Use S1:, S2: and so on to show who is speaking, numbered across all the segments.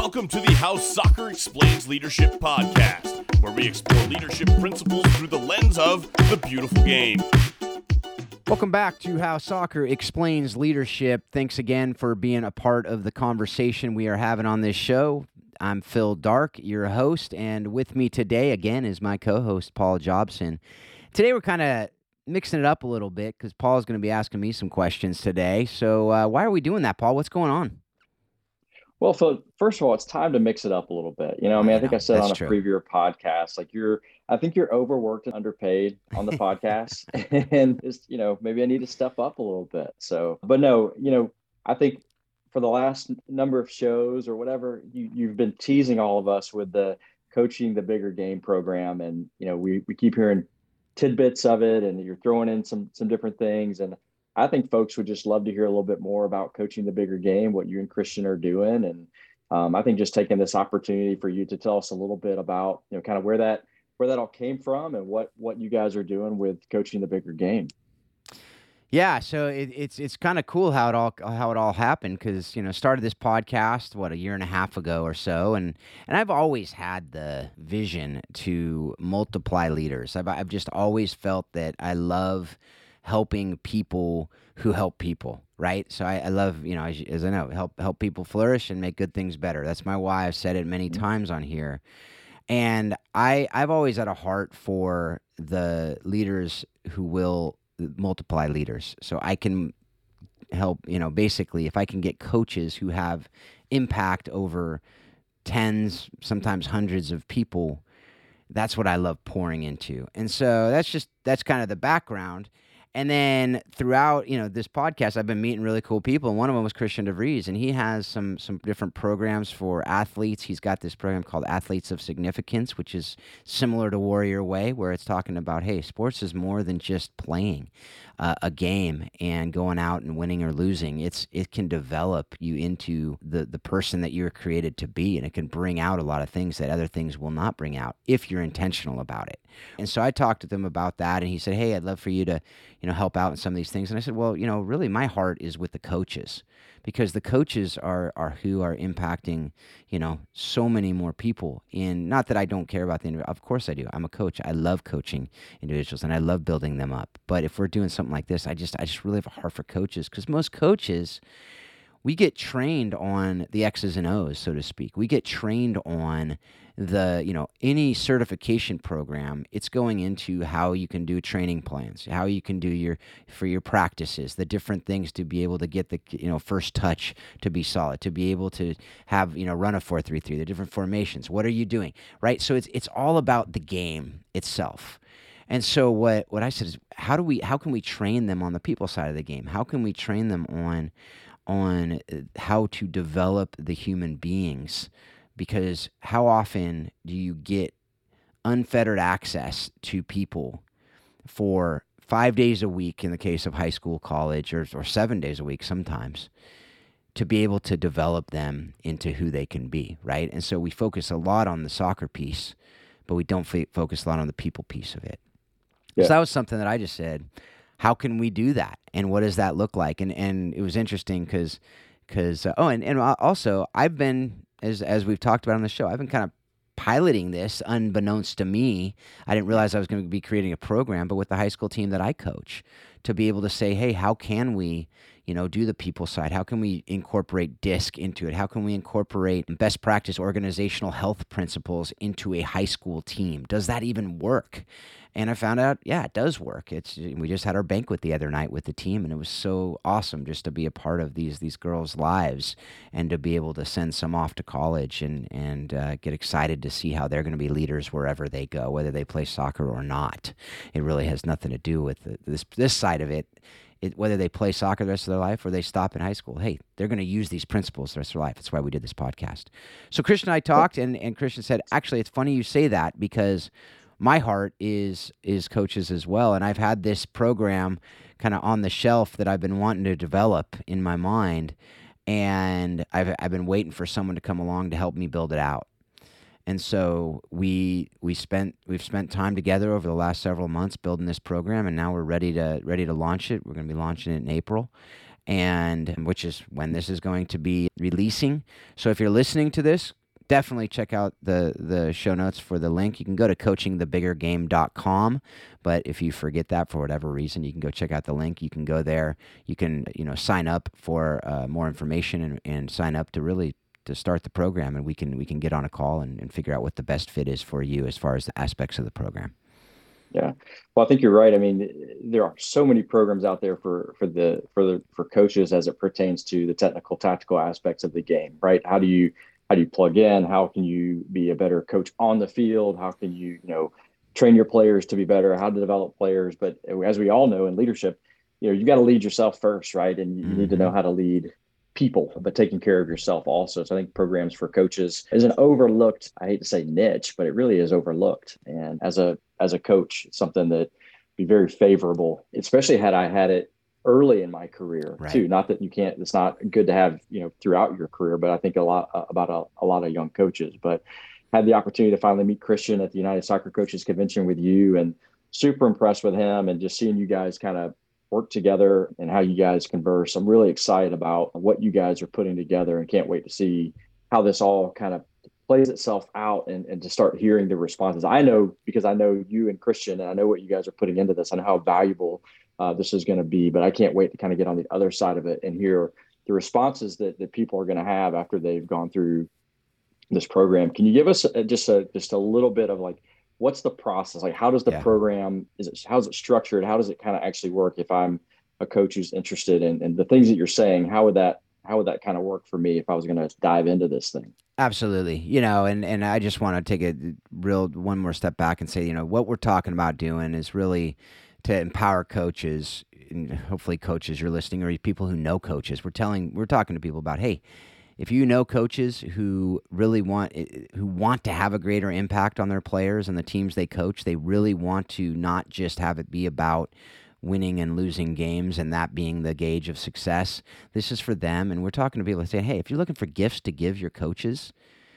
S1: Welcome to the How Soccer Explains Leadership podcast, where we explore leadership principles through the lens of the beautiful game.
S2: Welcome back to How Soccer Explains Leadership. Thanks again for being a part of the conversation we are having on this show. I'm Phil Darke, your host, and with me today again is my co host, Paul Jobson. Today we're kind of mixing it up a little bit because Paul's going to be asking me some questions today. So, uh, why are we doing that, Paul? What's going on?
S3: Well, Phil, first of all, it's time to mix it up a little bit. You know, I mean, I, I think I said on a
S2: true.
S3: previous podcast, like you're, I think you're overworked and underpaid on the podcast, and just you know, maybe I need to step up a little bit. So, but no, you know, I think for the last number of shows or whatever, you you've been teasing all of us with the coaching the bigger game program, and you know, we we keep hearing tidbits of it, and you're throwing in some some different things, and I think folks would just love to hear a little bit more about coaching the bigger game, what you and Christian are doing, and um, I think just taking this opportunity for you to tell us a little bit about you know kind of where that where that all came from and what what you guys are doing with coaching the bigger game.
S2: Yeah, so it, it's it's kind of cool how it all how it all happened because you know started this podcast what a year and a half ago or so, and and I've always had the vision to multiply leaders. I've I've just always felt that I love helping people who help people, right? So I, I love you know as, as, I know help help people flourish and make good things better. That's my why. I've said it many mm-hmm. times on here, and I I've always had a heart for the leaders who will multiply leaders. So I can help, you know, basically if I can get coaches who have impact over tens, sometimes hundreds of people, that's what I love pouring into. And so that's just that's kind of the background. And then throughout, you know, this podcast, I've been meeting really cool people, and one of them was Christian DeVries, and he has some some different programs for athletes. He's got this program called Athletes of Significance, which is similar to Warrior Way, where it's talking about, hey, sports is more than just playing uh, a game and going out and winning or losing. It's it can develop you into the the person that you're created to be, and it can bring out a lot of things that other things will not bring out if you're intentional about it. And so I talked to them about that, and he said, hey, I'd love for you to you know, help out in some of these things. And I said, well, you know, really my heart is with the coaches because the coaches are are who are impacting, you know, so many more people. And not that I don't care about the individual. Of course I do. I'm a coach. I love coaching individuals and I love building them up. But if we're doing something like this, I just I just really have a heart for coaches because most coaches we get trained on the X's and O's, so to speak. We get trained on the, you know, any certification program, it's going into how you can do training plans, how you can do your for your practices, the different things to be able to get the, you know, first touch to be solid, to be able to have, you know, run a 433, the different formations. What are you doing? Right? So it's it's all about the game itself. And so what what I said is how do we how can we train them on the people side of the game? How can we train them on on uh, how to develop the human beings because how often do you get unfettered access to people for five days a week in the case of high school, college, or, or seven days a week sometimes to be able to develop them into who they can be, right? And so we focus a lot on the soccer piece, but we don't f- focus a lot on the people piece of it. Yeah. So that was something that I just said how can we do that? And what does that look like? And and it was interesting because because uh, oh and, and also i've been as as we've talked about on the show i've been kind of piloting this unbeknownst to me. I didn't realize i was going to be creating a program but with the high school team that i coach to be able to say hey how can we you know do the people side how can we incorporate DISC into it how can we incorporate best practice organizational health principles into a high school team does that even work and I found out, yeah, it does work. It's we just had our banquet the other night with the team, and it was so awesome just to be a part of these these girls' lives and to be able to send some off to college and and uh, get excited to see how they're going to be leaders wherever they go, whether they play soccer or not. It really has nothing to do with this this side of it. It, whether they play soccer the rest of their life or they stop in high school, hey, they're going to use these principles the rest of their life. That's why we did this podcast. So Christian and I talked, and, and Christian said, actually, it's funny you say that because my heart is is coaches as well and i've had this program kind of on the shelf that i've been wanting to develop in my mind and I've, I've been waiting for someone to come along to help me build it out and so we we spent we've spent time together over the last several months building this program and now we're ready to ready to launch it we're going to be launching it in april and which is when this is going to be releasing. So if you're listening to this, definitely check out the the show notes for the link. You can go to coachingthebiggergame.com, but if you forget that for whatever reason, you can go check out the link. You can go there. You can you know sign up for uh, more information and, and sign up to really to start the program, and we can we can get on a call and, and figure out what the best fit is for you as far as the aspects of the program.
S3: Yeah, well, I think you're right. I mean, there are so many programs out there for for the for the for coaches as it pertains to the technical, tactical aspects of the game. Right? How do you how do you plug in? How can you be a better coach on the field? How can you you know train your players to be better? How to develop players? But as we all know in leadership, you know you got to lead yourself first, right? And you mm-hmm. need to know mm-hmm. how to lead people, but taking care of yourself also. So I think programs for coaches is an overlooked, I hate to say niche, but it really is overlooked. And as a as a coach, something that be very favorable, especially had I had it early in my career right. too. Not that you can't, it's not good to have, you know, throughout your career, but I think a lot uh, about a, a lot of young coaches, but had the opportunity to finally meet Christian at the United Soccer Coaches Convention with you and super impressed with him and just seeing you guys kind of work together and how you guys converse. I'm really excited about what you guys are putting together and can't wait to see how this all kind of plays itself out and, and to start hearing the responses. I know because I know you and Christian, and I know what you guys are putting into this and how valuable uh, this is going to be. But I can't wait to kind of get on the other side of it and hear the responses that, that people are going to have after they've gone through this program. Can you give us a, just a just a little bit of like what's the process? Like how does the yeah. program is it how's it structured? How does it kind of actually work if I'm a coach who's interested in and the things that you're saying, how would that how would that kind of work for me if I was going to dive into this thing?
S2: Absolutely. You know, and, and I just want to take a real one more step back and say, you know, what we're talking about doing is really to empower coaches and hopefully coaches you're listening or people who know coaches. We're telling we're talking to people about, hey, if you know coaches who really want eh, who want to have a greater impact on their players and the teams they coach, they really want to not just have it be about winning and losing games and that being the gauge of success. This is for them. And we're talking to people that say, hey, if you're looking for gifts to give your coaches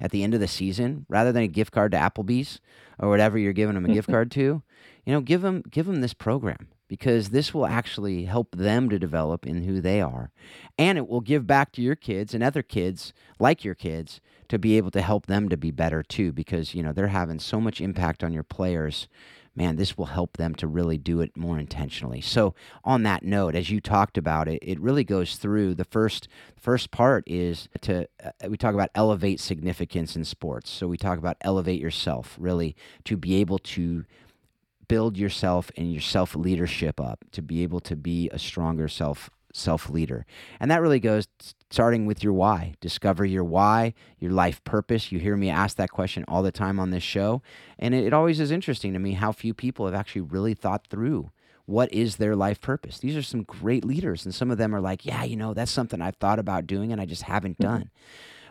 S2: at the end of the season, rather than a gift card to Applebee's or whatever you're giving them a gift card to, you know, give them give them this program because this will actually help them to develop in who they are. And it will give back to your kids and other kids like your kids to be able to help them to be better too because, you know, they're having so much impact on your players man, this will help them to really do it more intentionally. So, on that note, as you talked about it, it really goes through the first first part is to uh, we talk about elevate significance in sports. So we talk about elevate yourself, really to be able to build yourself and your self leadership up, to be able to be a stronger self self leader. And that really goes starting with your why. Discover your why, your life purpose. You hear me ask that question all the time on this show. And it, it, always is interesting to me how few people have actually really thought through what is their life purpose. These are some great leaders. And some of them are like, yeah, you know, that's something I've thought about doing and I just haven't mm-hmm.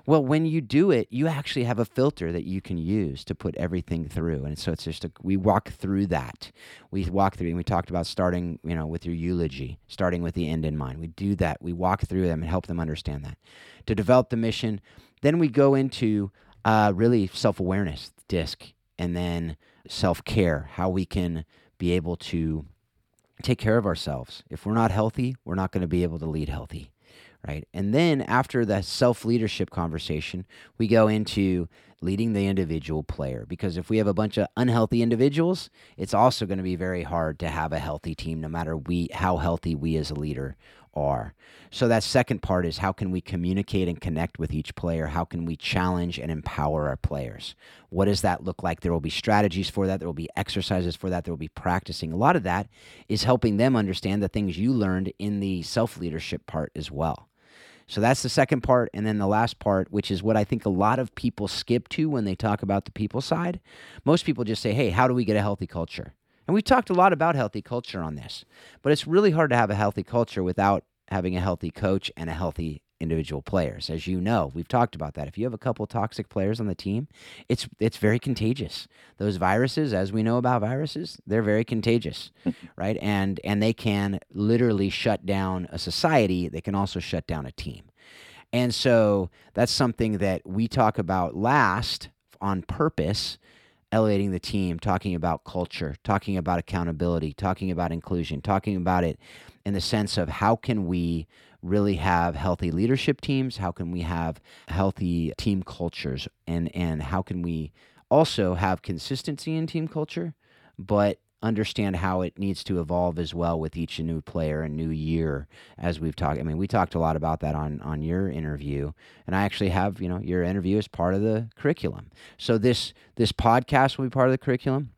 S2: Well, when you do it, you actually have a filter that you can use to put everything through. And so it's just a, we walk through that. We walk through and we talked about starting, you know, with your eulogy, starting with the end in mind. We do that. We walk through them and help them understand that. To develop the mission, then we go into uh, really self-awareness, DISC, and then self-care, how we can be able to take care of ourselves. If we're not healthy, we're not going to be able to lead healthy right? And then after the self leadership conversation, we go into leading the individual player because if we have a bunch of unhealthy individuals, it's also going to be very hard to have a healthy team no matter we how healthy we as a leader are. So that second part is how can we communicate and connect with each player? How can we challenge and empower our players? What does that look like? There will be strategies for that, there will be exercises for that, there will be practicing. A lot of that is helping them understand the things you learned in the self-leadership part as well. So that's the second part. And then the last part, which is what I think a lot of people skip to when they talk about the people side. Most people just say, hey, how do we get a healthy culture? And we've talked a lot about healthy culture on this, but it's really hard to have a healthy culture without having a healthy coach and a healthy individual players. As you know, we've talked about that. If you have a couple toxic players on the team, it's it's very contagious. Those viruses, as we know about viruses, they're very contagious, right? And and they can literally shut down a society. They can also shut down a team. And so that's something that we talk about last on purpose elevating the team, talking about culture, talking about accountability, talking about inclusion, talking about it in the sense of how can we really have healthy leadership teams, how can we have healthy team cultures? And and how can we also have consistency in team culture, but understand how it needs to evolve as well with each new player and new year as we've talked i mean we talked a lot about that on on your interview. And i actually have you know your interview as part of the curriculum. So this this podcast will be part of the curriculum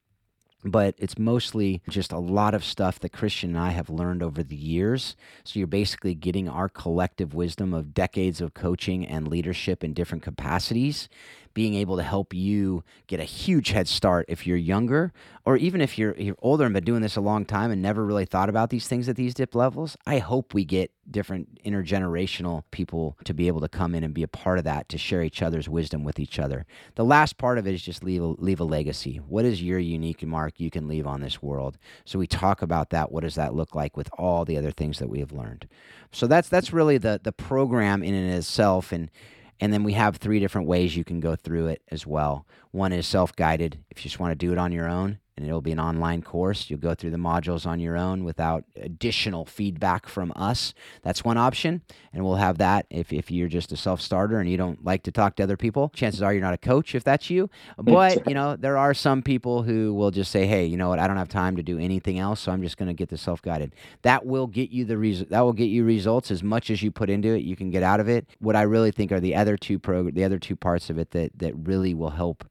S2: but it's mostly just a lot of stuff that Christian and I have learned over the years. So you're basically getting our collective wisdom of decades of coaching and leadership in different capacities being able to help you get a huge head start if you're younger, or even if you're, you're older and been doing this a long time and never really thought about these things at these dip levels. I hope we get different intergenerational people to be able to come in and be a part of that to share each other's wisdom with each other. The last part of it is just leave a, leave a legacy. What is your unique mark you can leave on this world? So we talk about that. What does that look like with all the other things that we have learned? So that's that's really the the program in and itself and and then we have three different ways you can go through it as well. One is self guided. If you just want to do it on your own, and it'll be an online course. You'll go through the modules on your own without additional feedback from us. That's one option, and we'll have that if, if you're just a self starter and you don't like to talk to other people. Chances are you're not a coach if that's you. But you know there are some people who will just say, "Hey, you know what? I don't have time to do anything else, so I'm just going to get the self guided." That will get you the res- that will get you results as much as you put into it. You can get out of it. What I really think are the other two pro the other two parts of it that that really will help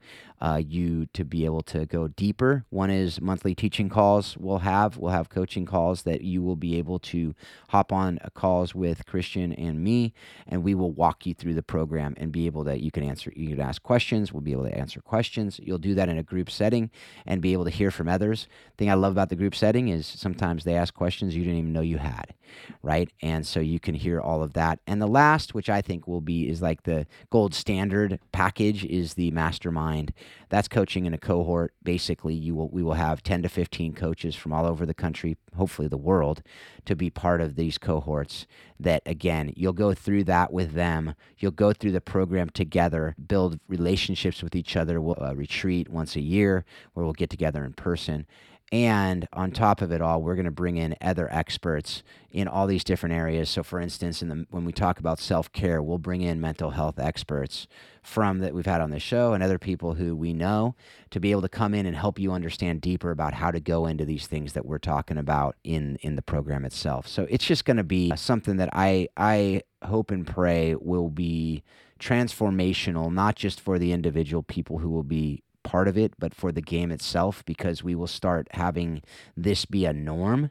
S2: uh, you to be able to go deeper. One is monthly teaching calls we'll have. We'll have coaching calls that you will be able to hop on calls with Christian and me, and we will walk you through the program and be able to, you can answer, you can ask questions. We'll be able to answer questions. You'll do that in a group setting and be able to hear from others. The thing I love about the group setting is sometimes they ask questions you didn't even know you had, right? And so you can hear all of that. And the last, which I think will be, is like the gold standard package, is the mastermind that's coaching in a cohort. Basically, you will we will have 10 to 15 coaches from all over the country, hopefully the world, to be part of these cohorts. That again, you'll go through that with them. You'll go through the program together, build relationships with each other. We'll uh, retreat once a year where we'll get together in person. And on top of it all, we're going to bring in other experts in all these different areas. So, for instance, in the, when we talk about self care, we'll bring in mental health experts from that we've had on the show and other people who we know to be able to come in and help you understand deeper about how to go into these things that we're talking about in in the program itself. So, it's just going to be something that I I hope and pray will be transformational, not just for the individual people who will be part of it, but for the game itself, because we will start having this be a norm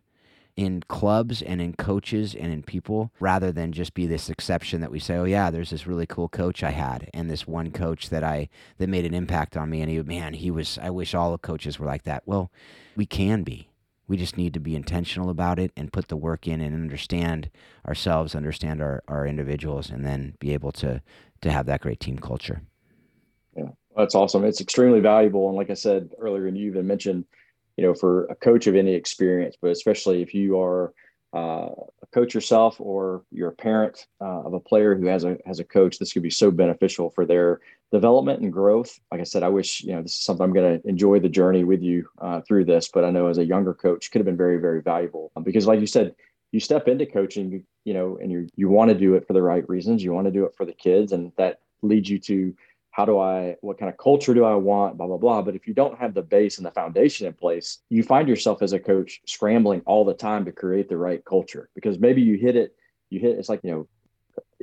S2: in clubs and in coaches and in people rather than just be this exception that we say, oh yeah, there's this really cool coach I had and this one coach that I that made an impact on me and he man, he was I wish all the coaches were like that. Well, we can be. We just need to be intentional about it and put the work in and understand ourselves, understand our, our individuals, and then be able to to have that great team culture.
S3: That's awesome. It's extremely valuable. And like I said earlier, and you even mentioned, you know, for a coach of any experience, but especially if you are uh, a coach yourself or you're a parent uh, of a player who has a has a coach, this could be so beneficial for their development and growth. Like I said, I wish you know this is something I'm going to enjoy the journey with you uh, through this. But I know as a younger coach, could have been very very valuable because, like you said, you step into coaching, you know, and you you want to do it for the right reasons. You want to do it for the kids, and that leads you to how do I, what kind of culture do I want, blah, blah, blah. But if you don't have the base and the foundation in place, you find yourself as a coach scrambling all the time to create the right culture because maybe you hit it, you hit, it's like, you know,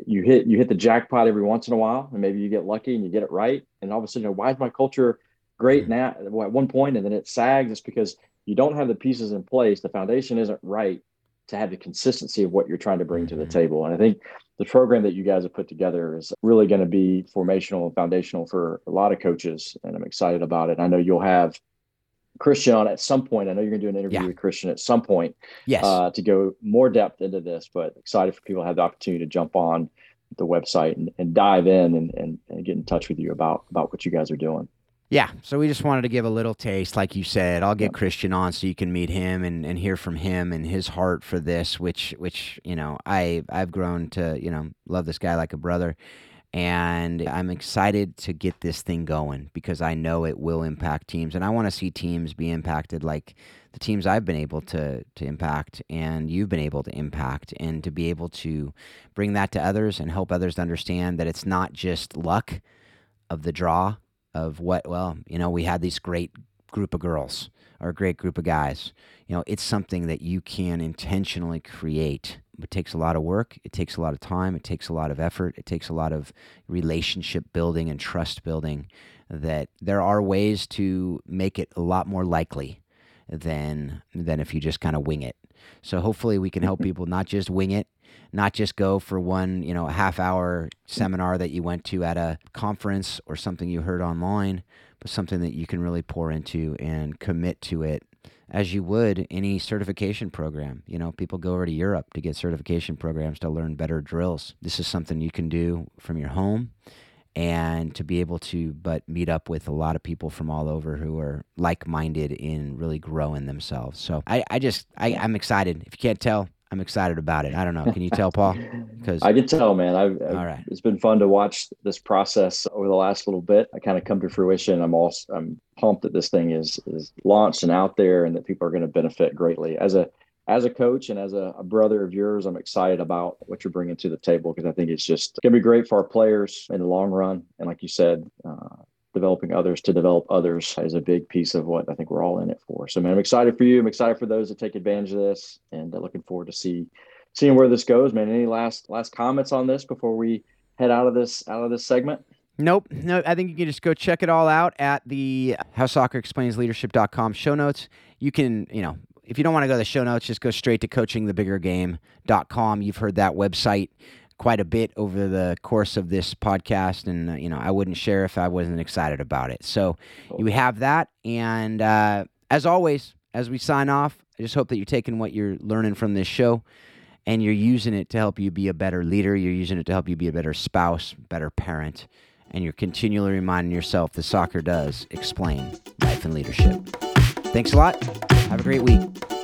S3: you hit, you hit the jackpot every once in a while and maybe you get lucky and you get it right. And all of a sudden, you know, why is my culture great hmm. now at one point and then it sags? It's because you don't have the pieces in place. The foundation isn't right to have the consistency of what you're trying to bring to the mm-hmm. table. And I think the program that you guys have put together is really going to be formational and foundational for a lot of coaches. And I'm excited about it. I know you'll have Christian on at some point. I know you're going to do an interview yeah. with Christian at some point.
S2: Yes.
S3: Uh, to go more depth into this, but excited for people to have the opportunity to jump on the website and, and dive in and, and, and get in touch with you about about what you guys are doing.
S2: Yeah, so we just wanted to give a little taste, like you said. I'll get Christian on so you can meet him and, and hear from him and his heart for this, which which you know I I've grown to you know love this guy like a brother, And I'm excited to get this thing going because I know it will impact teams. And I want to see teams be impacted like the teams I've been able to, to impact and you've been able to impact, and to be able to bring that to others and help others to understand that it's not just luck of the draw of what, well, you know, we had these great group of girls or a great group of guys. You know, it's something that you can intentionally create it takes a lot of work. It takes a lot of time. It takes a lot of effort. It takes a lot of relationship building and trust building. That there are ways to make it a lot more likely than than if you just kind of wing it. So hopefully we can help people not just wing it, not just go for one, you know, a half hour seminar that you went to at a conference or something you heard online, but something that you can really pour into and commit to it as you would any certification program. You know, people go over to Europe to get certification programs to learn better drills. This is something you can do from your home and to be able to but meet up with a lot of people from all over who are like-minded in really growing themselves. So I, I just I, I'm excited. If you can't tell, I'm excited about it. I don't know. Can you tell, Paul?
S3: Because I can tell, man. I've, I've, all right. It's been fun to watch this process over the last little bit. I kind of come to fruition. I'm also I'm pumped that this thing is is launched and out there, and that people are going to benefit greatly. As a as a coach and as a, a, brother of yours, I'm excited about what you're bringing to the table because I think it's just going to be great for our players in the long run. And like you said, uh, developing others to develop others is a big piece of what I think we're all in it for. So, man, I'm excited for you. I'm excited for those that take advantage of this, and uh, looking forward to see seeing where this goes. Man, any last last comments on this before we head out of this out of this segment?
S2: Nope. No, I think you can just go check it all out at the How Soccer Explains Leadership.com show notes. You can, you know, if you don't want to go to the show notes, just go straight to coachingthebiggergame.com. You've heard that website quite a bit over the course of this podcast, and uh, you know I wouldn't share if I wasn't excited about it. So you have that, and uh, as always, as we sign off, I just hope that you're taking what you're learning from this show, and you're using it to help you be a better leader. You're using it to help you be a better spouse, better parent, and you're continually reminding yourself that soccer does explain life and leadership. Thanks a lot. Have a great week.